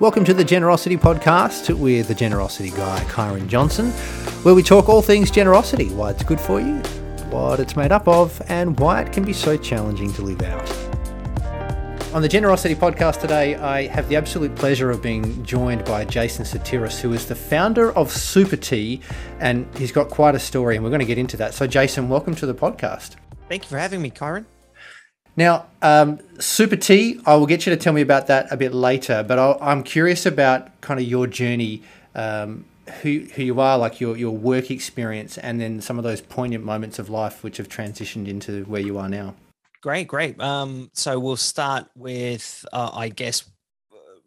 Welcome to the Generosity Podcast with the Generosity guy, Kyron Johnson, where we talk all things generosity, why it's good for you, what it's made up of, and why it can be so challenging to live out. On the Generosity Podcast today, I have the absolute pleasure of being joined by Jason Sotiris, who is the founder of Supertee, and he's got quite a story, and we're going to get into that. So, Jason, welcome to the podcast. Thank you for having me, Kyron. Now, um, Supertee, I will get you to tell me about that a bit later, but i am curious about kind of your journey, um, who, who you are, like your, your work experience, and then some of those poignant moments of life which have transitioned into where you are now. Great, great. Um, so we'll start with, uh, I guess,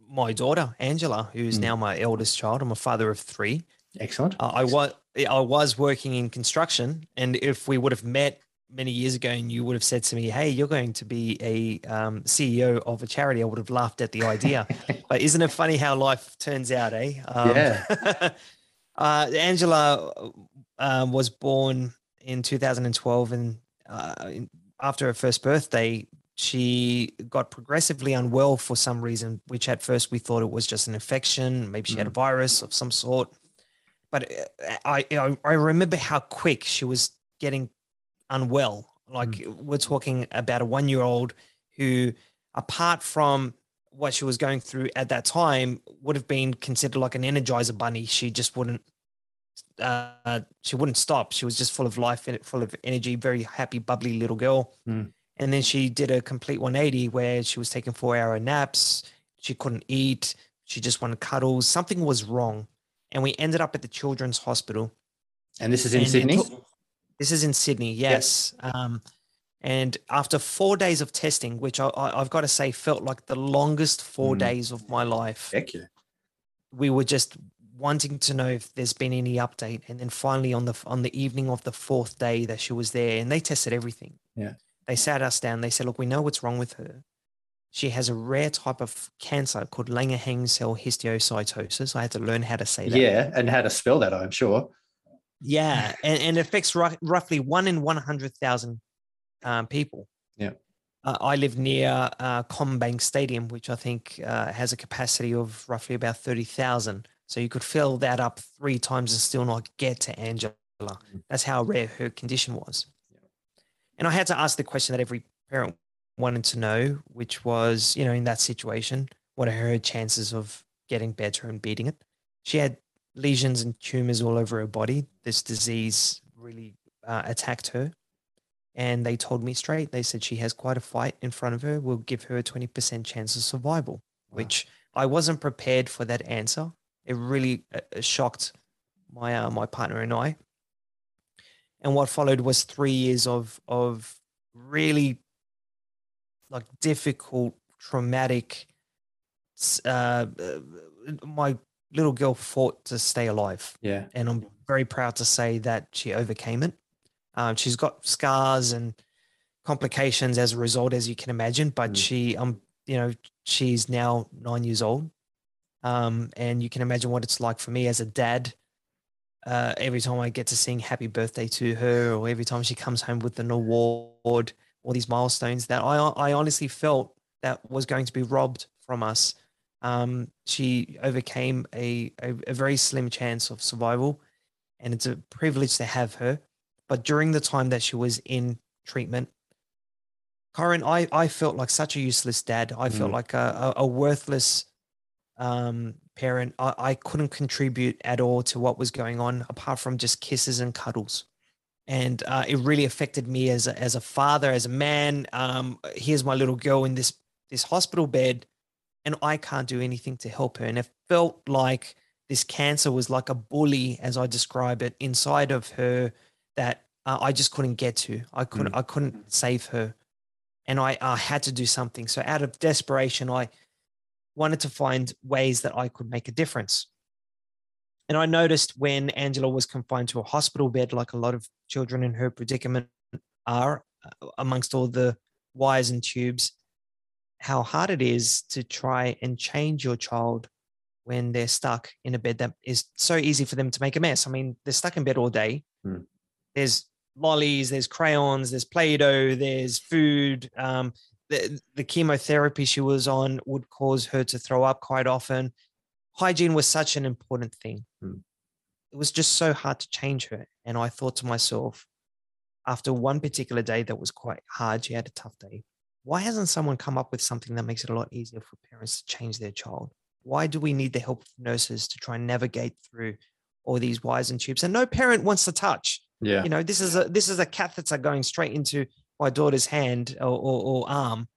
my daughter Angela, who's mm. now my eldest child. I'm a father of three. Excellent. Uh, I was I was working in construction, and if we would have met many years ago and you would have said to me, "Hey, you're going to be a um, CEO of a charity," I would have laughed at the idea. but isn't it funny how life turns out, eh? Um, yeah. uh, Angela uh, was born in 2012, and uh, after her first birthday, she got progressively unwell for some reason. Which at first we thought it was just an infection, maybe she mm. had a mm. virus of some sort. But uh, I, I I remember how quick she was getting unwell. Like mm. we're talking about a one year old who, apart from what she was going through at that time, would have been considered like an energizer bunny. She just wouldn't. Uh, she wouldn't stop. She was just full of life, and full of energy, very happy, bubbly little girl. Mm. And then she did a complete 180 where she was taking four hour naps. She couldn't eat. She just wanted cuddles. Something was wrong. And we ended up at the children's hospital. And this is in Sydney? Took, this is in Sydney, yes. yes. Um, and after four days of testing, which I, have got to say felt like the longest four mm. days of my life. Heck yeah. We were just wanting to know if there's been any update. And then finally on the on the evening of the fourth day that she was there, and they tested everything. Yeah. They sat us down. They said, look, we know what's wrong with her. She has a rare type of cancer called Langerhans cell histiocytosis. I had to learn how to say that. Yeah, and how to spell that, I'm sure. Yeah, and, and it affects r- roughly one in one hundred thousand um, people. Yeah. Uh, I live near uh, CommBank Stadium, which I think uh, has a capacity of roughly about thirty thousand. So you could fill that up three times and still not get to Angela. Mm-hmm. That's how rare her condition was. And I had to ask the question that every parent wanted to know, which was, you know, in that situation, what are her chances of getting better and beating it? She had lesions and tumors all over her body. This disease really uh, attacked her. And they told me straight, they said she has quite a fight in front of her. We'll give her a 20% chance of survival, wow. which I wasn't prepared for that answer. It really uh, uh, shocked my uh, my partner and I. And what followed was three years of of really like difficult, traumatic. Uh, uh my little girl fought to stay alive. Yeah. And I'm very proud to say that she overcame it. Um, she's got scars and complications as a result, as you can imagine, but mm. she, um, you know, she's now nine years old. Um, and you can imagine what it's like for me as a dad. Uh, every time I get to sing happy birthday to her, or every time she comes home with an award, all these milestones that I, I honestly felt that was going to be robbed from us um, she overcame a, a, a very slim chance of survival, and it's a privilege to have her. But during the time that she was in treatment, Kyron, I, I felt like such a useless dad. I mm. felt like a, a, a worthless um, parent. I, I couldn't contribute at all to what was going on apart from just kisses and cuddles. And uh, it really affected me as a, as a father, as a man. Um, here's my little girl in this this hospital bed and I can't do anything to help her. And it felt like this cancer was like a bully, as I describe it, inside of her that uh, I just couldn't get to. I couldn't. Mm. I couldn't save her, and I, I had to do something. So out of desperation, I wanted to find ways that I could make a difference. And I noticed when Angela was confined to a hospital bed, like a lot of children in her predicament are, uh, amongst all the wires and tubes, how hard it is to try and change your child when they're stuck in a bed that is so easy for them to make a mess. I mean, they're stuck in bed all day. Mm. There's lollies, there's crayons, there's Play Doh, there's food. Um, the, the chemotherapy she was on would cause her to throw up quite often. Hygiene was such an important thing. Hmm. It was just so hard to change her. And I thought to myself, after one particular day that was quite hard, she had a tough day. Why hasn't someone come up with something that makes it a lot easier for parents to change their child? Why do we need the help of nurses to try and navigate through all these wires and tubes? And no parent wants to touch. Yeah. You know, this is a this is a catheter going straight into my daughter's hand or, or, or arm,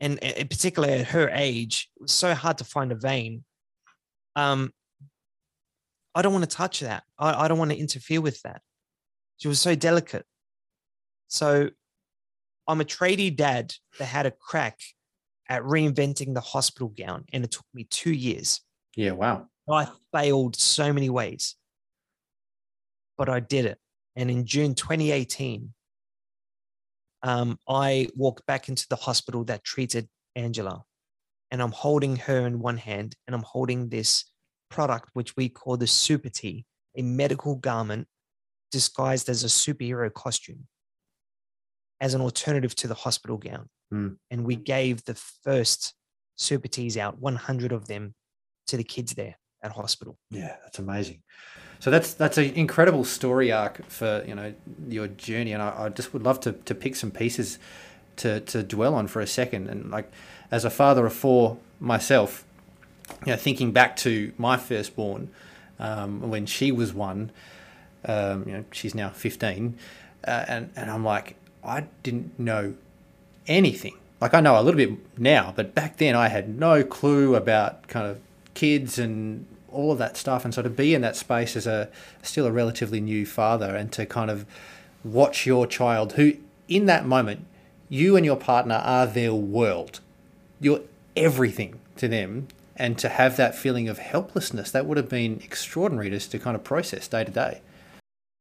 and in particular at her age, it was so hard to find a vein. Um, I don't want to touch that. I, I don't want to interfere with that. She was so delicate. So I'm a tradie dad that had a crack at reinventing the hospital gown, and it took me two years. Yeah. Wow. I failed so many ways, but I did it. And in June 2018, um, I walked back into the hospital that treated Angela, and I'm holding her in one hand, and I'm holding this product which we call the Supertee, a medical garment disguised as a superhero costume, as an alternative to the hospital gown. Mm. And we gave the first Supertees out, 100 of them, to the kids there at hospital. Yeah, that's amazing. So that's that's an incredible story arc for you know your journey, and I, I just would love to to pick some pieces to to dwell on for a second. And like as a father of four myself, you know, thinking back to my firstborn um, when she was one, um, you know, she's now fifteen, uh, and and I'm like, I didn't know anything. Like I know a little bit now, but back then I had no clue about kind of kids and all of that stuff. And so to be in that space as a still a relatively new father and to kind of watch your child who in that moment you and your partner are their world. You're everything to them and to have that feeling of helplessness that would have been extraordinary just to kind of process day to day.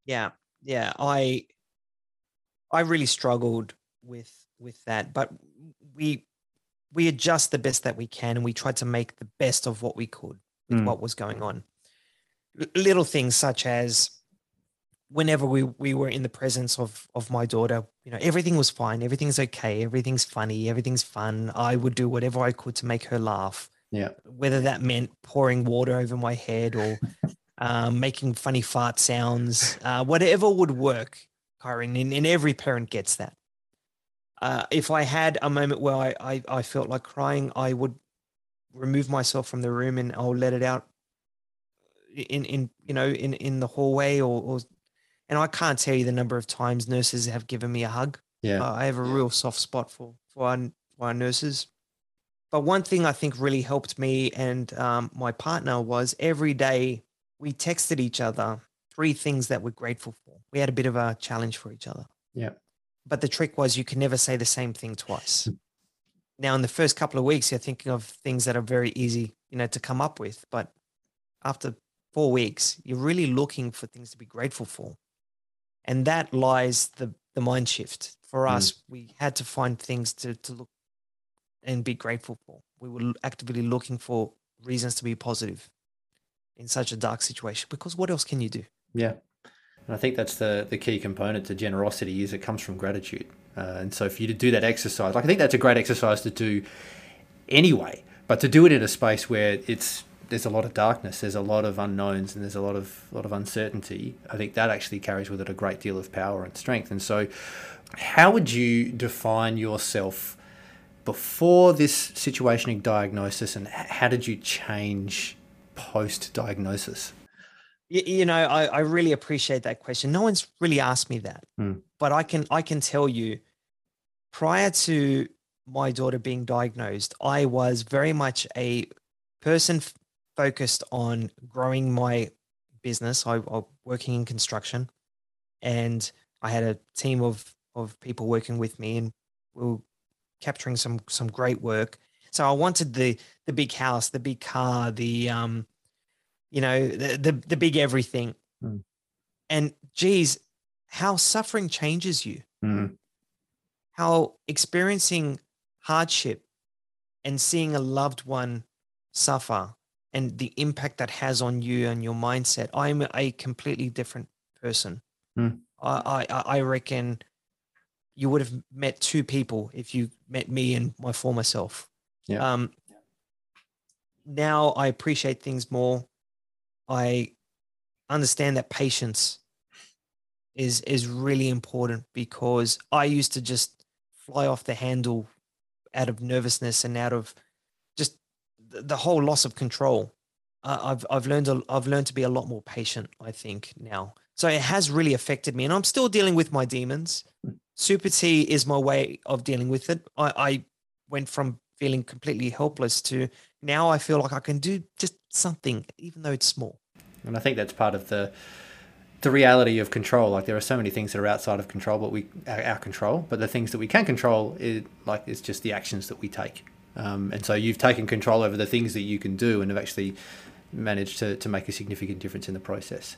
Yeah. Yeah. I I really struggled with with that, but we we adjust the best that we can and we tried to make the best of what we could with Mm. what was going on. L- little things such as whenever we, we were in the presence of of my daughter, you know, everything was fine, everything's okay, everything's funny, everything's fun. I would do whatever I could to make her laugh, Yeah. whether that meant pouring water over my head or um, making funny fart sounds, uh, whatever would work, Kyron. And, and every parent gets that. Uh, if I had a moment where I, I, I felt like crying, I would remove myself from the room and I'll let it out in, in you know, in, in the hallway or, or, and I can't tell you the number of times nurses have given me a hug. Yeah. Uh, I have a real soft spot for, for our, for our nurses. But one thing I think really helped me and um, my partner was every day we texted each other three things that we're grateful for. We had a bit of a challenge for each other. Yeah. But the trick was you can never say the same thing twice. now, in the first couple of weeks, you're thinking of things that are very easy, you know, to come up with. But after four weeks, you're really looking for things to be grateful for. And that lies the, the mind shift. For Mm. us, we had to find things to, to look and be grateful for. We were actively looking for reasons to be positive in such a dark situation because what else can you do? Yeah. And I think that's the, the key component to generosity is it comes from gratitude. Uh, and so for you to do that exercise, like I think that's a great exercise to do anyway, but to do it in a space where it's there's a lot of darkness, there's a lot of unknowns, and there's a lot of lot of uncertainty. I think that actually carries with it a great deal of power and strength. And so, how would you define yourself before this situation diagnosis, and how did you change post diagnosis? You, you know, I, I really appreciate that question. No one's really asked me that, Hmm. but I can I can tell you, prior to my daughter being diagnosed, I was very much a person f- focused on growing my business. I, I working in construction, and I had a team of of people working with me, and we were capturing some some great work. So I wanted the the big house, the big car, the um, you know, the the, the big everything. Hmm. And geez, how suffering changes you Mm. how experiencing hardship and seeing a loved one suffer and the impact that has on you and your mindset i'm a completely different person Hmm. I, I i reckon you would have met two people if you met me and my former self. Yeah. Um, now I appreciate things more. I understand that patience is is really important because I used to just fly off the handle out of nervousness and out of just the whole loss of control. Uh, I've I've learned a, I've learned to be a lot more patient. I think now, so it has really affected me, and I'm still dealing with my demons. Supertee is my way of dealing with it. I, I went from feeling completely helpless to now I feel like I can do just something, even though it's small. And I think that's part of the the reality of control. Like there are so many things that are outside of control, but we our, control. But the things that we can control like it's just the actions that we take. Um, and so you've taken control over the things that you can do, and have actually managed to to make a significant difference in the process.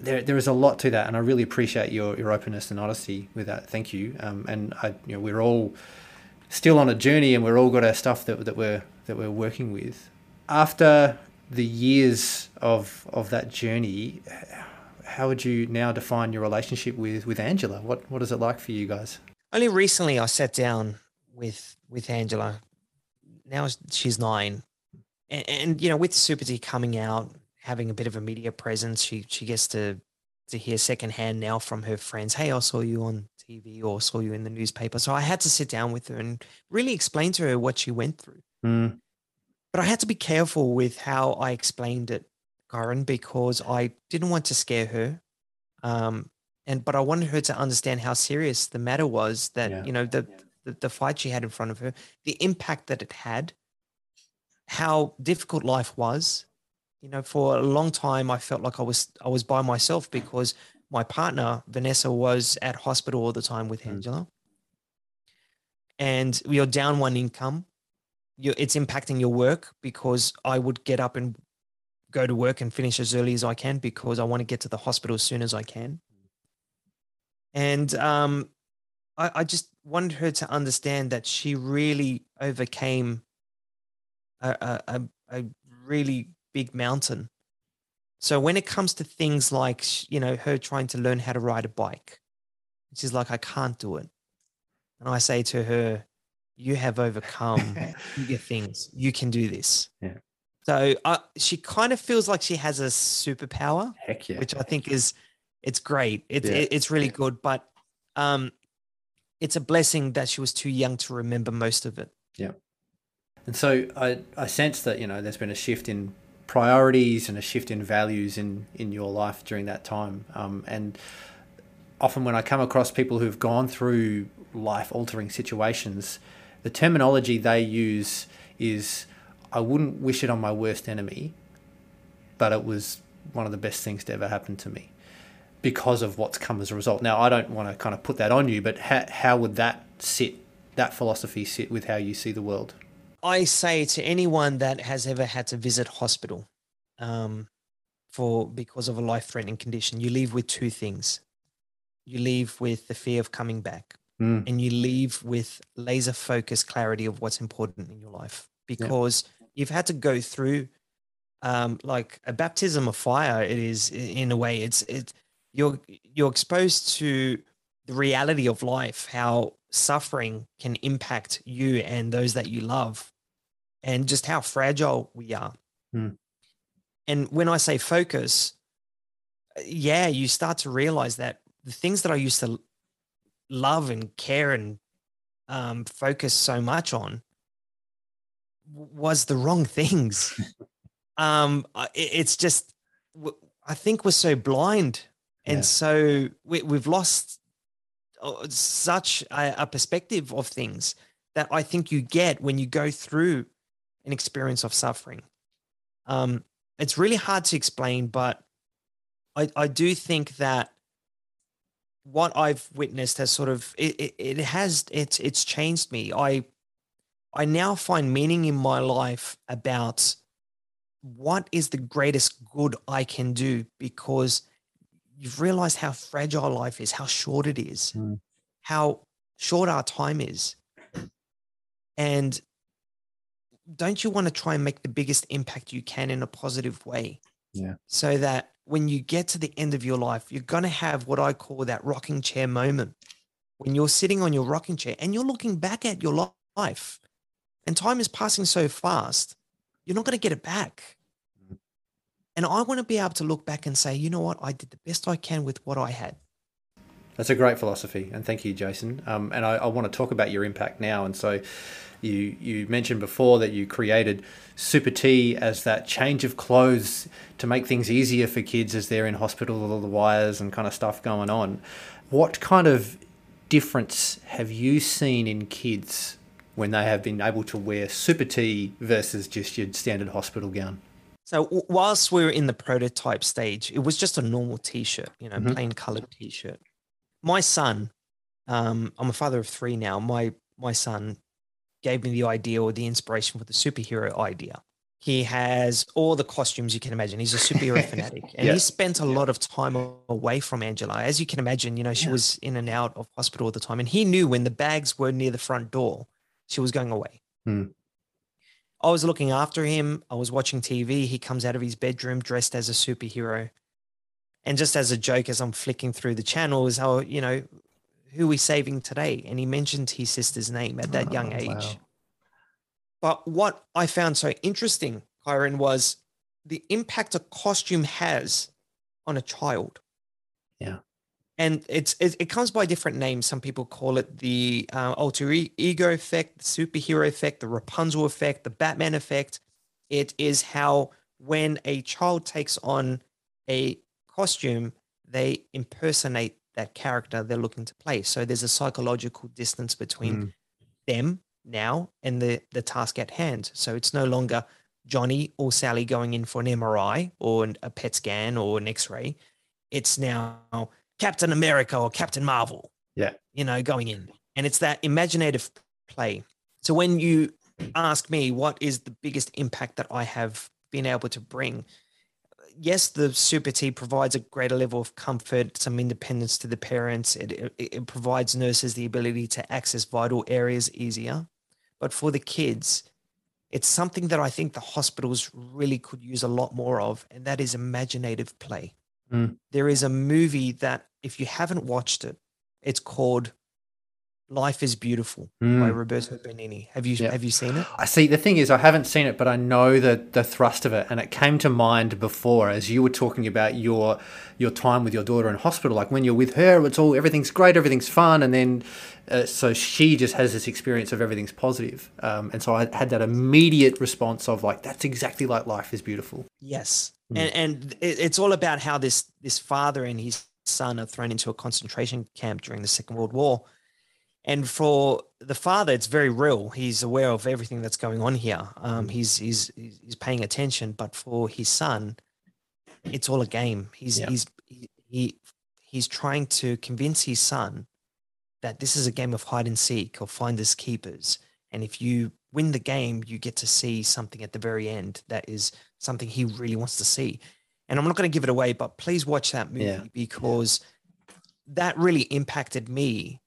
There, there is a lot to that, and I really appreciate your, your openness and honesty with that. Thank you. Um, and I, you know, we're all still on a journey, and we're all got our stuff that, that we're that we're working with. After the years of of that journey, how would you now define your relationship with with Angela? What what is it like for you guys? Only recently I sat down with with Angela. Now she's nine, and, and you know, with Supertee coming out, having a bit of a media presence, she she gets to to hear secondhand now from her friends. Hey, I saw you on TV or saw you in the newspaper. So I had to sit down with her and really explain to her what she went through. Mm. But I had to be careful with how I explained it Kyron because I didn't want to scare her. Um, and but I wanted her to understand how serious the matter was that, Yeah. you know, the, the the fight she had in front of her, the impact that it had, how difficult life was. You know, for a long time I felt like I was I was by myself because my partner, Vanessa, was at hospital all the time with Mm. Angela. And you're down one income. you it's impacting your work because I would get up and go to work and finish as early as I can because I want to get to the hospital as soon as I can. And um, I, I just wanted her to understand that she really overcame a, a, a really big mountain. So when it comes to things like, you know, her trying to learn how to ride a bike, she's like, I can't do it. And I say to her, you have overcome bigger things. You can do this. Yeah. So uh, she kind of feels like she has a superpower, Heck yeah. which I think is it's great. It's Yeah. it's really good, but um, it's a blessing that she was too young to remember most of it. Yeah. And so I, I sense that, you know, there's been a shift in priorities and a shift in values in, in your life during that time. Um, and often when I come across people who've gone through life altering situations, the terminology they use is I wouldn't wish it on my worst enemy, but it was one of the best things to ever happen to me because of what's come as a result. Now, I don't want to kind of put that on you, but how, how would that sit, that philosophy sit with how you see the world? I say to anyone that has ever had to visit hospital um, for because of a life-threatening condition, you leave with two things. You leave with the fear of coming back, Mm. and you leave with laser focused clarity of what's important in your life because you've had to go through um, like a baptism of fire. It is in a way. It's it you're you're exposed to the reality of life, how suffering can impact you and those that you love, and just how fragile we are. Hmm. And when I say focus, yeah, you start to realize that the things that I used to love and care and um, focus so much on was the wrong things. um, it's just, I think we're so blind and Yeah. so we, we've lost such a, a perspective of things that I think you get when you go through an experience of suffering. Um, it's really hard to explain, but I, I do think that what I've witnessed has sort of it, it, it has it's it's changed me. I I now find meaning in my life about what is the greatest good I can do because you've realized how fragile life is, how short it is, Mm. how short our time is. And don't you want to try and make the biggest impact you can in a positive way? Yeah. So that when you get to the end of your life, you're going to have what I call that rocking chair moment when you're sitting on your rocking chair and you're looking back at your life and time is passing so fast, you're not going to get it back. And I want to be able to look back and say, you know what, I did the best I can with what I had. That's a great philosophy, and thank you, Jason. Um, and I, I, want to talk about your impact now. And so, you you mentioned before that you created Supertee as that change of clothes to make things easier for kids as they're in hospital with all the wires and kind of stuff going on. What kind of difference have you seen in kids when they have been able to wear Supertee versus just your standard hospital gown? So whilst we were in the prototype stage, it was just a normal T-shirt, you know, mm-hmm. plain colored T-shirt my son, um, I'm a father of three now. My my son gave me the idea or the inspiration for the superhero idea. He has all the costumes you can imagine. He's a superhero fanatic, and yeah. he spent a yeah. lot of time away from Angela. As you can imagine, you know she yeah. was in and out of hospital all the time, and he knew when the bags were near the front door, she was going away. Hmm. I was looking after him. I was watching TV. He comes out of his bedroom dressed as a superhero. And just as a joke, as I'm flicking through the channels, how, you know, who are we saving today? And he mentioned his sister's name at that oh, young age. Wow. But what I found so interesting, Kyron, was the impact a costume has on a child. Yeah. And it's it, it comes by different names. Some people call it the uh, alter ego effect, the superhero effect, the Rapunzel effect, the Batman effect. It is how when a child takes on a costume, they impersonate that character they're looking to play. So there's a psychological distance between mm. them now and the the task at hand. So it's no longer Johnny or Sally going in for an MRI or a PET scan or an X-ray. It's now Captain America or Captain Marvel. Yeah. You know, going in. And it's that imaginative play. So when you ask me what is the biggest impact that I have been able to bring, yes, the Supertee provides a greater level of comfort, some independence to the parents. It, it, it, provides nurses the ability to access vital areas easier. But for the kids, it's something that I think the hospitals really could use a lot more of, and that is imaginative play. Mm. There is a movie that, if you haven't watched it, it's called Life is Beautiful mm. by Roberto Benigni. Have you have you seen it? I see. The thing is, I haven't seen it, but I know the the thrust of it, and it came to mind before as you were talking about your your time with your daughter in hospital. Like when you're with her, it's all everything's great, everything's fun, and then uh, so she just has this experience of everything's positive. Um, and so I had that immediate response of like, that's exactly like life is beautiful. Yes, mm. and and it's all about how this this father and his son are thrown into a concentration camp during the Second World War and for the father, it's very real. He's aware of everything that's going on here. Um, mm. he's he's he's paying attention. But for his son, it's all a game. He's yeah. he's he he's trying to convince his son that this is a game of hide and seek or finders keepers. And if you win the game, you get to see something at the very end that is something he really wants to see. And I'm not going to give it away, but please watch that movie yeah. because that really impacted me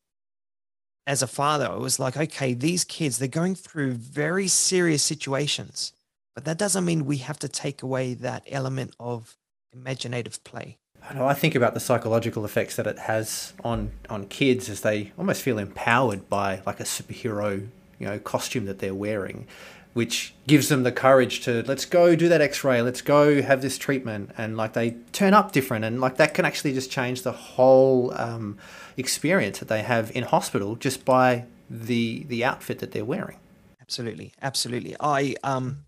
as a father, it was like, okay, these kids, they're going through very serious situations, but that doesn't mean we have to take away that element of imaginative play. I know I think about the psychological effects that it has on on kids as they almost feel empowered by like a superhero, you know, costume that they're wearing, which gives them the courage to let's go do that x-ray, let's go have this treatment and like they turn up different and like that can actually just change the whole um, experience that they have in hospital just by the the outfit that they're wearing. Absolutely, absolutely. I um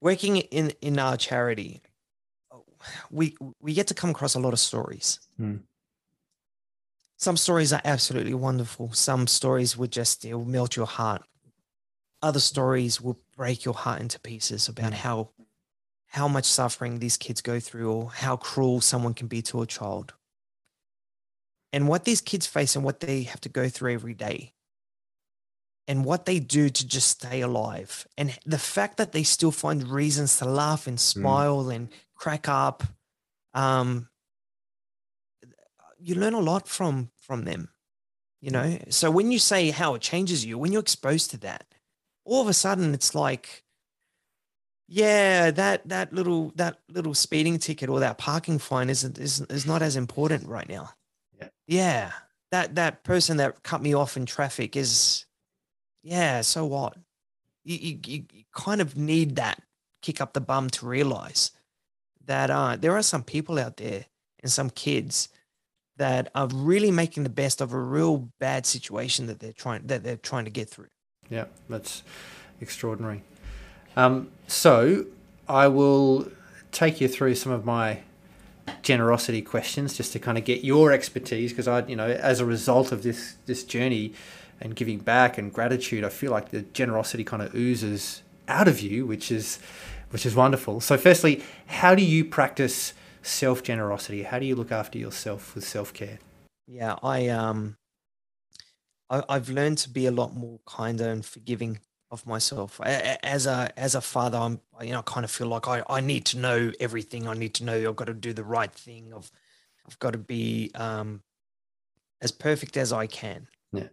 working in in our charity, we we get to come across a lot of stories. Mm. Some stories are absolutely wonderful. Some stories would just will melt your heart. Other stories will break your heart into pieces about mm. how how much suffering these kids go through or how cruel someone can be to a child and what these kids face and what they have to go through every day and what they do to just stay alive and the fact that they still find reasons to laugh and mm. smile mm. and crack up um, you learn a lot from from them you know so when you say how it changes you when you're exposed to that all of a sudden it's like yeah that that little that little speeding ticket or that parking fine isn't is, is not as important right now yeah. yeah that that person that cut me off in traffic is, yeah, so what? You you, you you kind of need that kick up the bum to realize that uh, there are some people out there and some kids that are really making the best of a real bad situation that they're trying that they're trying to get through. Yeah, that's extraordinary. Um, so I will take you through some of my generosity questions just to kind of get your expertise because I, you know, as a result of this this journey and giving back and gratitude, I feel like the generosity kind of oozes out of you, which is which is wonderful. So, firstly, how do you practice self generosity? How do you look after yourself with self care? Yeah, I um, I, I've learned to be a lot more kinder and forgiving of myself as a as a father i'm you know I kind of feel like i i need to know everything i need to know i've got to do the right thing i've i've got to be um as perfect as i can yeah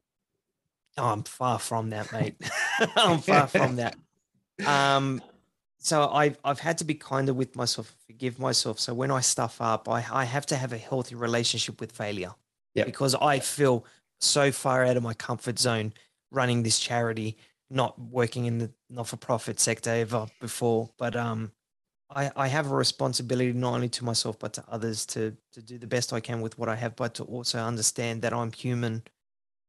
oh, i'm far from that mate i'm far from that um so I've I've had to be kinder with myself, forgive myself. So when I stuff up, I, I have to have a healthy relationship with failure. Yeah. Because I feel so far out of my comfort zone running this charity, not working in the not for profit sector ever before. But um I, I have a responsibility not only to myself but to others to to do the best I can with what I have, but to also understand that I'm human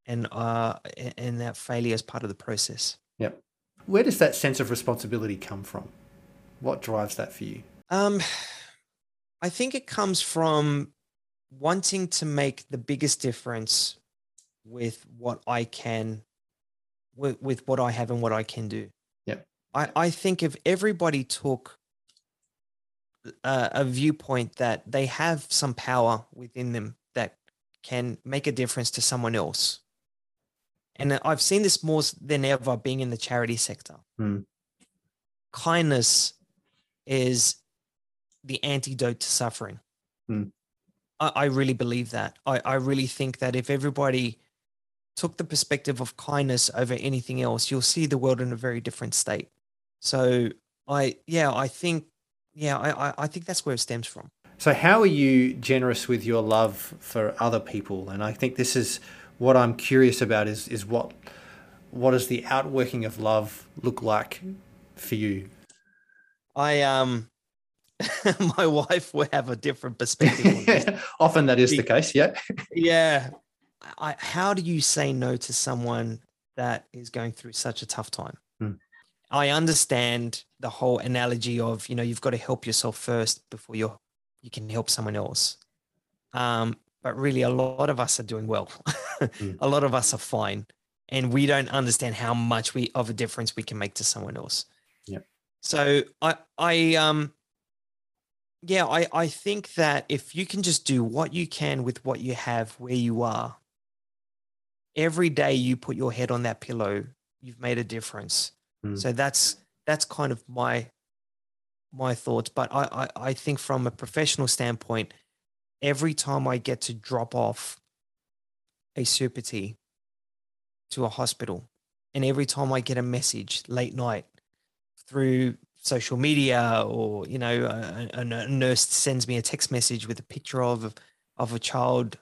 and uh and that failure is part of the process. Yep. Where does that sense of responsibility come from? What drives that for you? Um, I think it comes from wanting to make the biggest difference with what I can, with, with what I have and what I can do. Yeah. I, I think if everybody took a, a viewpoint that they have some power within them that can make a difference to someone else. And I've seen this more than ever being in the charity sector. Mm. Kindness is the antidote to suffering. Mm. I, I, really believe that. I, I really think that if everybody took the perspective of kindness over anything else, you'll see the world in a very different state. So I, yeah, I think, yeah, I, I think that's where it stems from. So how are you generous with your love for other people? And I think this is what I'm curious about is is what what does the outworking of love look like for you? I um my wife will have a different perspective. Often that is the case, yeah. yeah. I, how do you say no to someone that is going through such a tough time? Hmm. I understand the whole analogy of, you know, you've got to help yourself first before you're you can help someone else. Um, but really a lot of us are doing well. hmm. A lot of us are fine. And we don't understand how much we of a difference we can make to someone else. Yeah. So I I um yeah, I, I think that if you can just do what you can with what you have where you are, every day you put your head on that pillow, you've made a difference. Mm. So that's that's kind of my my thoughts. But I, I, I think from a professional standpoint, every time I get to drop off a Supertee to a hospital, and every time I get a message late night through social media or you know a, a, nurse sends me a text message with a picture of of a child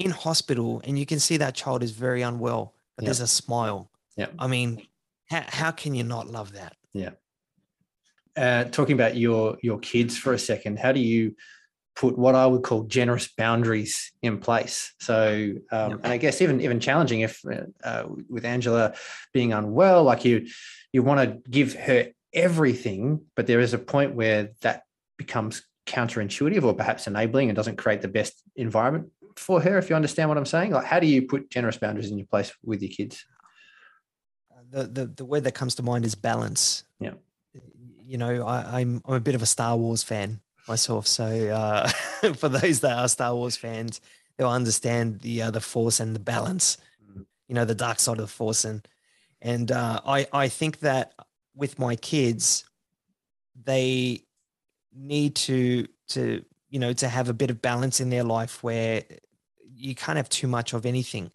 in hospital and you can see that child is very unwell but there's a smile. Yeah. I mean how, how can you not love that? Yeah. Uh, talking about your your kids for a second how do you put what i would call generous boundaries in place? So um, and i guess even even challenging if uh, with angela being unwell like you you want to give her everything, but there is a point where that becomes counterintuitive or perhaps enabling and doesn't create the best environment for her, if you understand what I'm saying. Like, how do you put generous boundaries in your place with your kids? The, the, the word that comes to mind is balance. Yeah. You know, I, I'm, I'm a bit of a Star Wars fan myself. So uh, for those that are Star Wars fans, they'll understand the uh, the force and the balance. Mm. You know, the dark side of the force, and and uh, I I think that with my kids, they need to to you know to have a bit of balance in their life where you can't have too much of anything.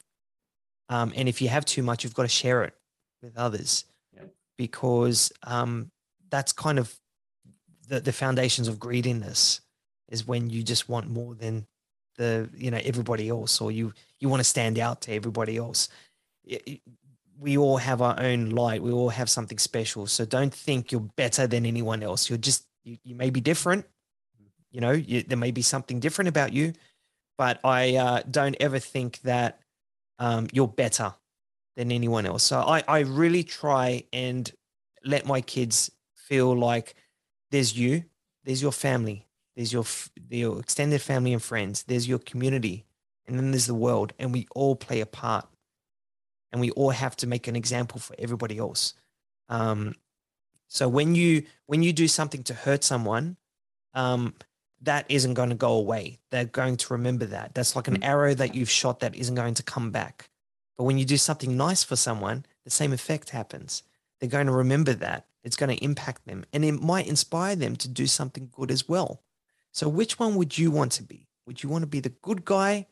Um, and if you have too much, you've got to share it with others. Because um, that's kind of the, the foundations of greediness is when you just want more than the you know everybody else or you you want to stand out to everybody else. We all have our own light. We all have something special. So don't think you're better than anyone else. You're just you, you may be different. You know you, there may be something different about you but i uh, don't ever think that um, you're better than anyone else. So I, I really try and let my kids feel like there's you there's your family there's your your extended family and friends there's your community and then there's the world and we all play a part. And we all have to make an example for everybody else. Um, so when you when you do something to hurt someone um, that isn't going to go away they're going to remember that that's like an mm. arrow that you've shot that isn't going to come back but when you do something nice for someone the same effect happens they're going to remember that it's going to impact them and it might inspire them to do something good as well so which one would you want to be? Would you want to be the good guy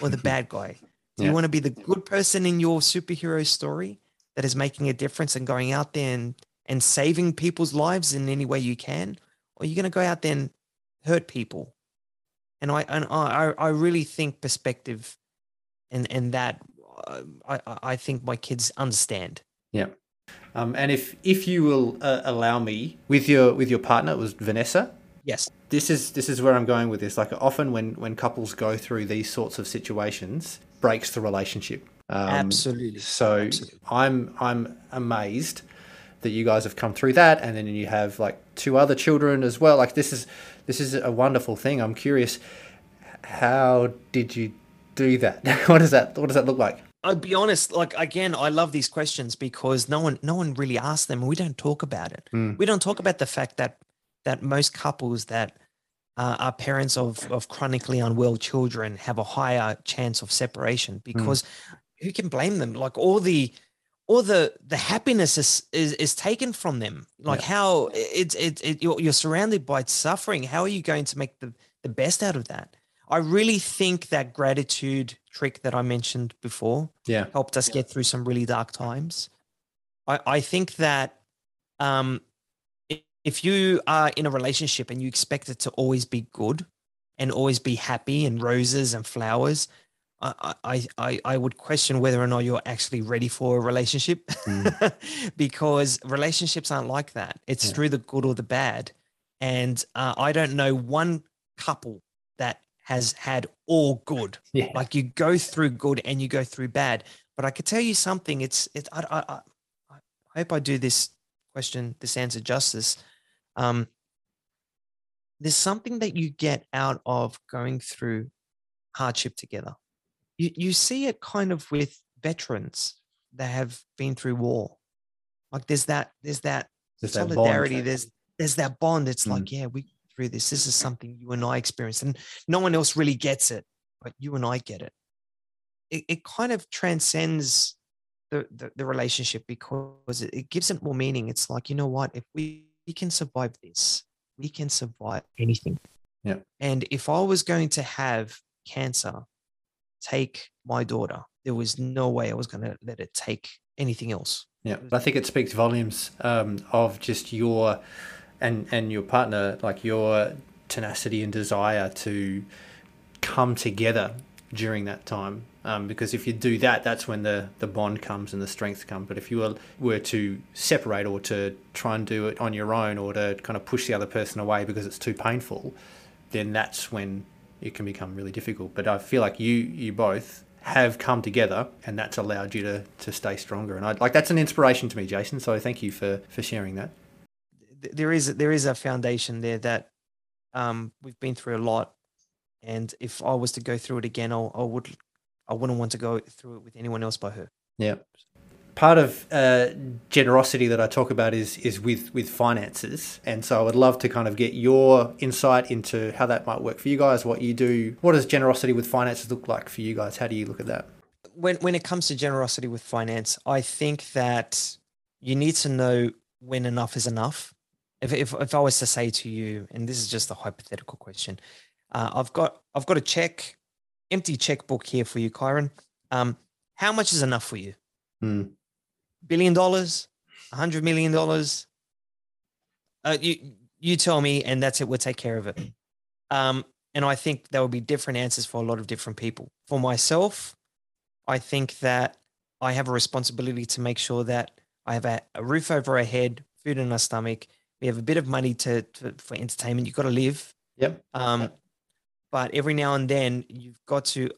or the bad guy? Do yeah. you want to be the good person in your superhero story that is making a difference and going out there and, and saving people's lives in any way you can? Or are you going to go out there and hurt people? And I and I I really think perspective and and that uh, I I think my kids understand. Yeah. Um, and if if you will uh, allow me with your with your partner, it was Vanessa. Yes. This is this is where I'm going with this. Like often when when couples go through these sorts of situations, breaks the relationship. Um, Absolutely. So Absolutely. I'm I'm amazed that you guys have come through that, and then you have like two other children as well. Like this is this is a wonderful thing. I'm curious, how did you do that? what does that what does that look like? I'll be honest. Like again, I love these questions because no one no one really asks them, we don't talk about it. Mm. We don't talk about the fact that that most couples that uh, are parents of, of chronically unwell children have a higher chance of separation hmm. because mm. who can blame them? Like all the all the the happiness is is, is taken from them. Like yeah. how it's it, it, you're, you're surrounded by suffering. How are you going to make the the best out of that? I really think that gratitude trick that I mentioned before yeah. helped us yeah. get through some really dark times. I, I think that um, if you are in a relationship and you expect it to always be good and always be happy and roses and flowers, I, I, I, would question whether or not you're actually ready for a relationship mm. because relationships aren't like that. It's yeah. through the good or the bad. And uh, I don't know one couple that has had all good. Yeah. Like you go through good and you go through bad. But I could tell you something. It's it's. I, I, I, I hope I do this question, this answer justice um, there's something that you get out of going through hardship together. You, you see it kind of with veterans that have been through war. Like there's that, there's that there's solidarity. That there's, there's that bond. It's mm. like, yeah, we through this. This is something you and I experienced and no one else really gets it, but you and I get it. It, it kind of transcends the, the, the relationship because it, it gives it more meaning. It's like, you know what, if we we can survive this. We can survive anything. Yeah. And if I was going to have cancer take my daughter, there was no way I was going to let it take anything else. Yeah, I think it speaks volumes um, of just your and and your partner, like your tenacity and desire to come together during that time um, because if you do that, that's when the, the bond comes and the strength comes. But if you were, were to separate or to try and do it on your own or to kind of push the other person away because it's too painful, then that's when it can become really difficult. But I feel like you you both have come together and that's allowed you to, to stay stronger. And I like that's an inspiration to me, Jason. So thank you for, for sharing that. There is there is a foundation there that um, we've been through a lot, and if I was to go through it again, I, I would I wouldn't want to go through it with anyone else but her. Yeah. Part of uh, generosity that I talk about is is with with finances, and so I would love to kind of get your insight into how that might work for you guys. What you do, what does generosity with finances look like for you guys? How do you look at that? When when it comes to generosity with finance, I think that you need to know when enough is enough. If if if I was to say to you, and this is just a hypothetical question, uh, I've got I've got a check empty checkbook here for you, Kyron. Um, how much is enough for you? Mm. Billion dollars, a hundred million dollars. Uh, you you tell me, and that's it. We'll take care of it. Um, and I think there will be different answers for a lot of different people. For myself, I think that I have a responsibility to make sure that I have a, a roof over our head, food in our stomach. We have a bit of money to, to for entertainment. You've got to live. Yep. Um, but every now and then, you've got to.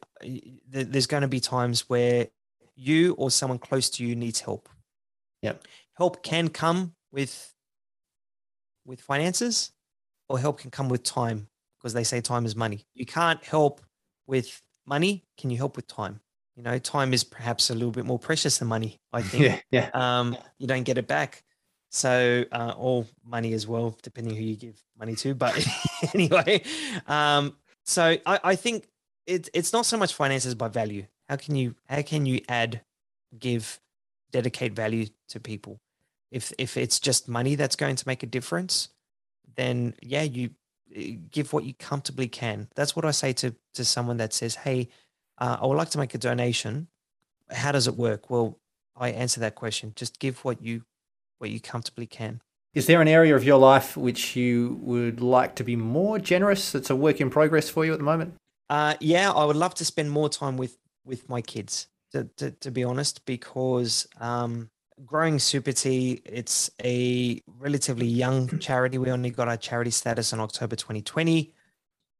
There's going to be times where you or someone close to you needs help. Yep. Help can come with with finances, or help can come with time because they say time is money. You can't help with money. Can you help with time? You know, time is perhaps a little bit more precious than money. I think. Yeah. Yeah. Um, you don't get it back. So, uh, or money as well, depending who you give money to. But anyway, um, so I, I think it's it's not so much finances but value. How can you how can you add, give, dedicate value to people? If if it's just money that's going to make a difference, then yeah, you give what you comfortably can. That's what I say to to someone that says, "Hey, uh, I would like to make a donation. How does it work?" Well, I answer that question. Just give what you what you comfortably can. Is there an area of your life which you would like to be more generous? It's a work in progress for you at the moment. Uh, yeah, I would love to spend more time with with my kids. To, to, to be honest, because um, growing Supertee, it's a relatively young charity. We only got our charity status in October 2020.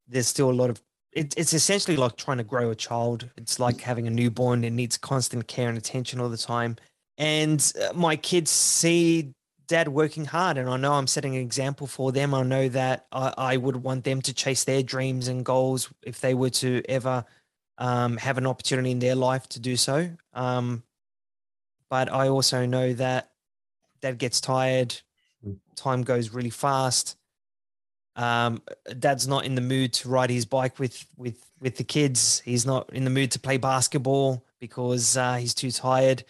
There's still a lot of it, it's essentially like trying to grow a child. It's like having a newborn. It needs constant care and attention all the time. And uh, my kids see dad working hard, and I know I'm setting an example for them. I know that I, I would want them to chase their dreams and goals if they were to ever um, have an opportunity in their life to do so. Um, but I also know that dad gets tired, time goes really fast. Um, dad's not in the mood to ride his bike with with with the kids. He's not in the mood to play basketball because uh, he's too tired.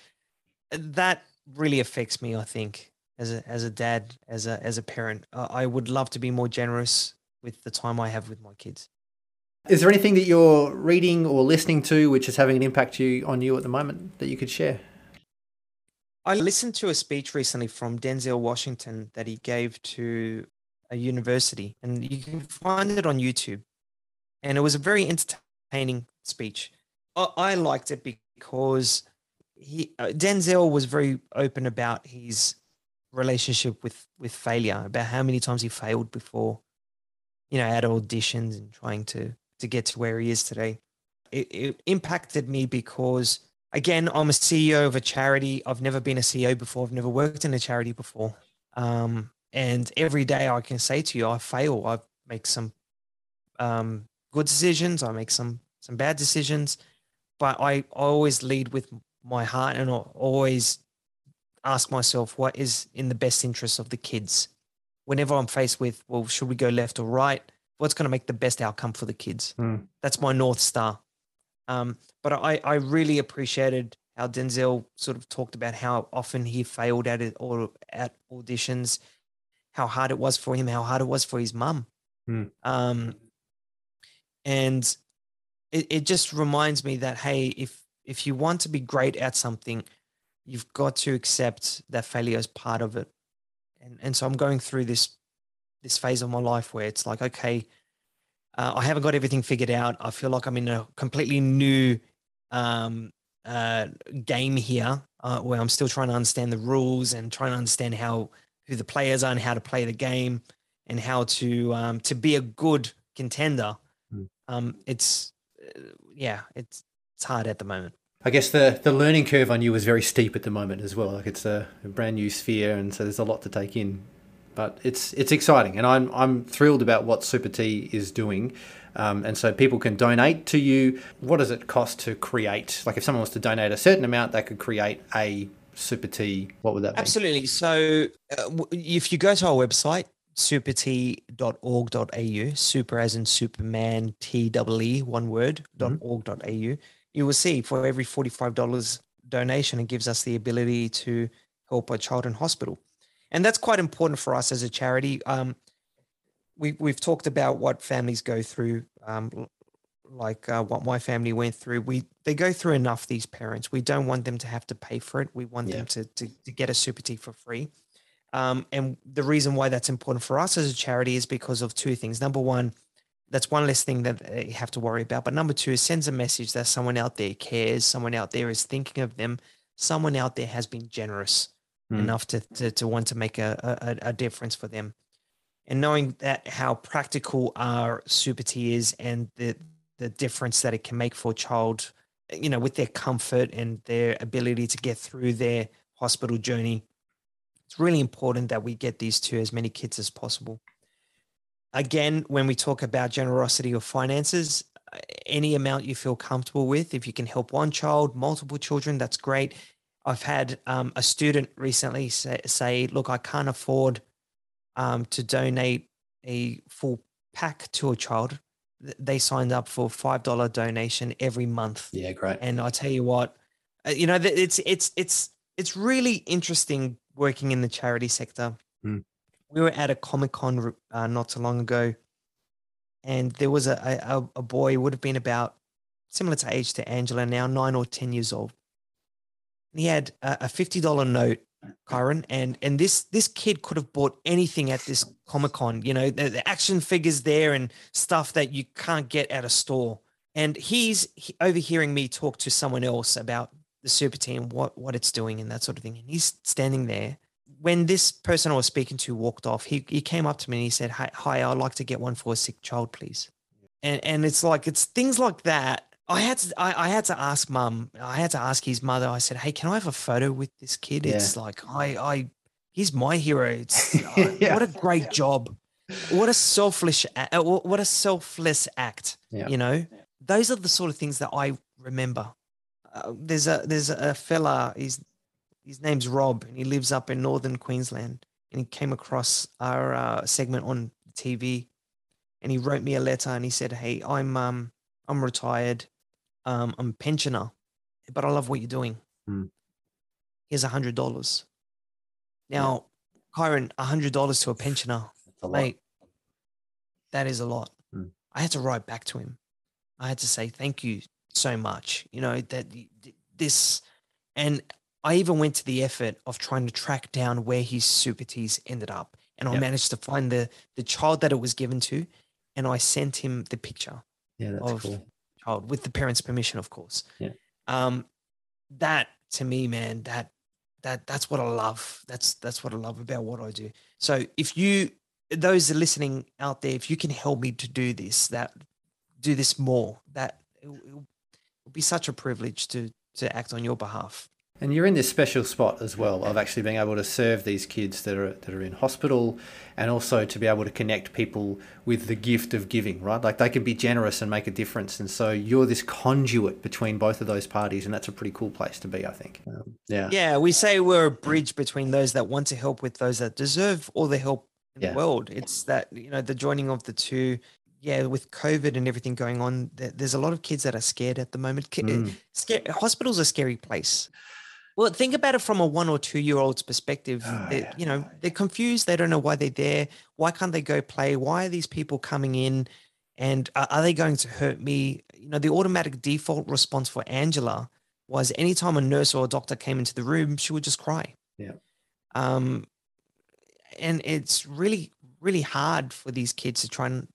That really affects me. I think as a as a dad, as a as a parent, uh, I would love to be more generous with the time I have with my kids. Is there anything that you're reading or listening to which is having an impact you, on you at the moment that you could share? I listened to a speech recently from Denzel Washington that he gave to a university, and you can find it on YouTube. And it was a very entertaining speech. I, liked it because he uh, Denzel was very open about his relationship with with failure, about how many times he failed before, you know, at auditions and trying to to get to where he is today. It, it impacted me because again, I'm a CEO of a charity. I've never been a CEO before. I've never worked in a charity before. Um, and every day I can say to you, I fail. I make some um, good decisions. I make some some bad decisions, but I, I always lead with my heart and I always ask myself what is in the best interest of the kids. Whenever I'm faced with, well, should we go left or right? What's going to make the best outcome for the kids? Hmm. That's my north star. Um, but I, I really appreciated how Denzel sort of talked about how often he failed at it or at auditions, how hard it was for him, how hard it was for his mum. Hmm. Um, and it, it just reminds me that hey, if if you want to be great at something, you've got to accept that failure is part of it. And and so I'm going through this this phase of my life where it's like, okay, uh, I haven't got everything figured out. I feel like I'm in a completely new um, uh, game here, uh, where I'm still trying to understand the rules and trying to understand how who the players are and how to play the game and how to um, to be a good contender. Mm. Um, it's uh, yeah, it's it's hard at the moment. I guess the, the learning curve on you is very steep at the moment as well. Like it's a, a brand new sphere, and so there's a lot to take in. But it's it's exciting, and I'm I'm thrilled about what Supertee is doing. Um, and so people can donate to you. What does it cost to create? Like if someone wants to donate a certain amount, they could create a Supertee. What would that be? Absolutely. So uh, if you go to our website, supertee.org.au, super as in Superman, T double E, one word, dot Mhm. org.au, you will see for every $45 donation, it gives us the ability to help a child in hospital. And that's quite important for us as a charity. Um, we, we've talked about what families go through, um, like uh, what my family went through. We They go through enough, these parents. We don't want them to have to pay for it. We want Yeah. them to, to, to get a Supertee for free. Um, and the reason why that's important for us as a charity is because of two things. Number one, that's one less thing that they have to worry about. But number two, it sends a message that someone out there cares, someone out there is thinking of them, someone out there has been generous mm. enough to, to, to want to make a, a, a difference for them. And knowing that how practical our Supertee is and the the difference that it can make for a child, you know, with their comfort and their ability to get through their hospital journey. It's really important that we get these to as many kids as possible. Again, when we talk about generosity of finances, any amount you feel comfortable with, if you can help one child, multiple children, that's great. I've had um, a student recently say, say, Look, I can't afford um, to donate a full pack to a child. They signed up for $5 donation every month. Yeah, great. And I tell you what, uh, you know, it's, it's, it's, it's really interesting working in the charity sector. Mm. We were at a Comic Con uh, not too long ago, and there was a, a, a boy would have been about similar to age to Angela now, nine or ten years old. And he had a, a fifty dollar note, Kyron, and and this this kid could have bought anything at this Comic Con. You know, the, the, action figures there and stuff that you can't get at a store. And he's overhearing me talk to someone else about the super team, what what it's doing, and that sort of thing. And he's standing there. When this person I was speaking to walked off, he he came up to me and he said, "Hi, hi I'd like to get one for a sick child, please." And and it's like it's things like that. I had to I, I had to ask mum. I had to ask his mother. I said, "Hey, can I have a photo with this kid?" Yeah. It's like I I he's my hero. It's yeah. what a great job. What a selfish uh, what a selfless act. Yeah. You know, those are the sort of things that I remember uh, there's a there's a fella. His his name's Rob, and he lives up in northern Queensland. And he came across our uh, segment on TV, and he wrote me a letter, and he said, "Hey, I'm um I'm retired, um I'm a pensioner, but I love what you're doing. Mm. Here's a hundred dollars. Now, yeah. Kyron, a hundred dollars to a pensioner, a mate, that is a lot. Mm. I had to write back to him. I had to say thank you so much, you know, that this, and I even went to the effort of trying to track down where his Supertees ended up. And I managed to find the, the child that it was given to. And I sent him the picture yeah, that's of cool. Child with the parents' permission, of course. Yeah. Um, that to me, man, that that that's what I love. That's that's what I love about what I do. So if you those are listening out there, if you can help me to do this, that do this more, that it, would be such a privilege to to act on your behalf. And you're in this special spot as well of actually being able to serve these kids that are that are in hospital, and also to be able to connect people with the gift of giving. Right, like they can be generous and make a difference, and so you're this conduit between both of those parties, and that's a pretty cool place to be, I think. Um, yeah, yeah, we say we're a bridge between those that want to help with those that deserve all the help in yeah. the world. It's that you know the joining of the two yeah, with COVID and everything going on, there's a lot of kids that are scared at the moment. Mm. hospitals are a scary place. Well, think about it from a one or two year old's perspective. Oh, yeah. You know, they're confused. They don't know why they're there. Why can't they go play? Why are these people coming in? And are, are they going to hurt me? You know, the automatic default response for Angela was anytime a nurse or a doctor came into the room, she would just cry. Yeah. Um, and it's really, really hard for these kids to try and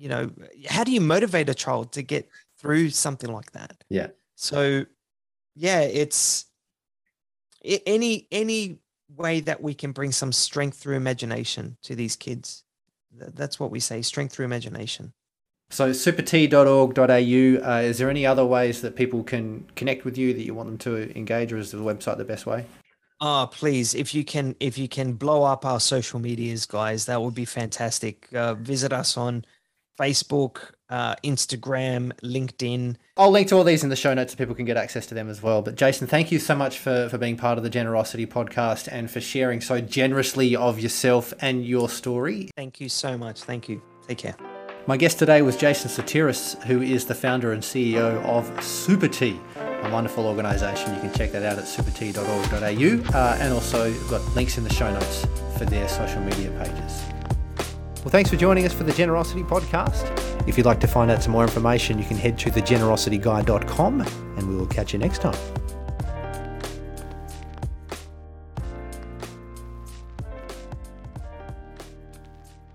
you know, how do you motivate a child to get through something like that? Yeah. So, yeah, it's any any way that we can bring some strength through imagination to these kids. That's what we say, strength through imagination. So supertee.org.au, uh, is there any other ways that people can connect with you that you want them to engage or is the website the best way? Oh, please, if you can, if you can blow up our social medias, guys, that would be fantastic. Uh, visit us on Facebook, uh, Instagram, LinkedIn. I'll link to all these in the show notes so people can get access to them as well. But Jason, thank you so much for, for being part of the Generosity podcast and for sharing so generously of yourself and your story. Thank you so much. Thank you. Take care. My guest today was Jason Sotiris, who is the founder and CEO of Supertee, a wonderful organisation. You can check that out at supertee.org.au uh, and also got links in the show notes for their social media pages. Well, thanks for joining us for the Generosity Podcast. If you'd like to find out some more information, you can head to thegenerosityguy.com and we will catch you next time.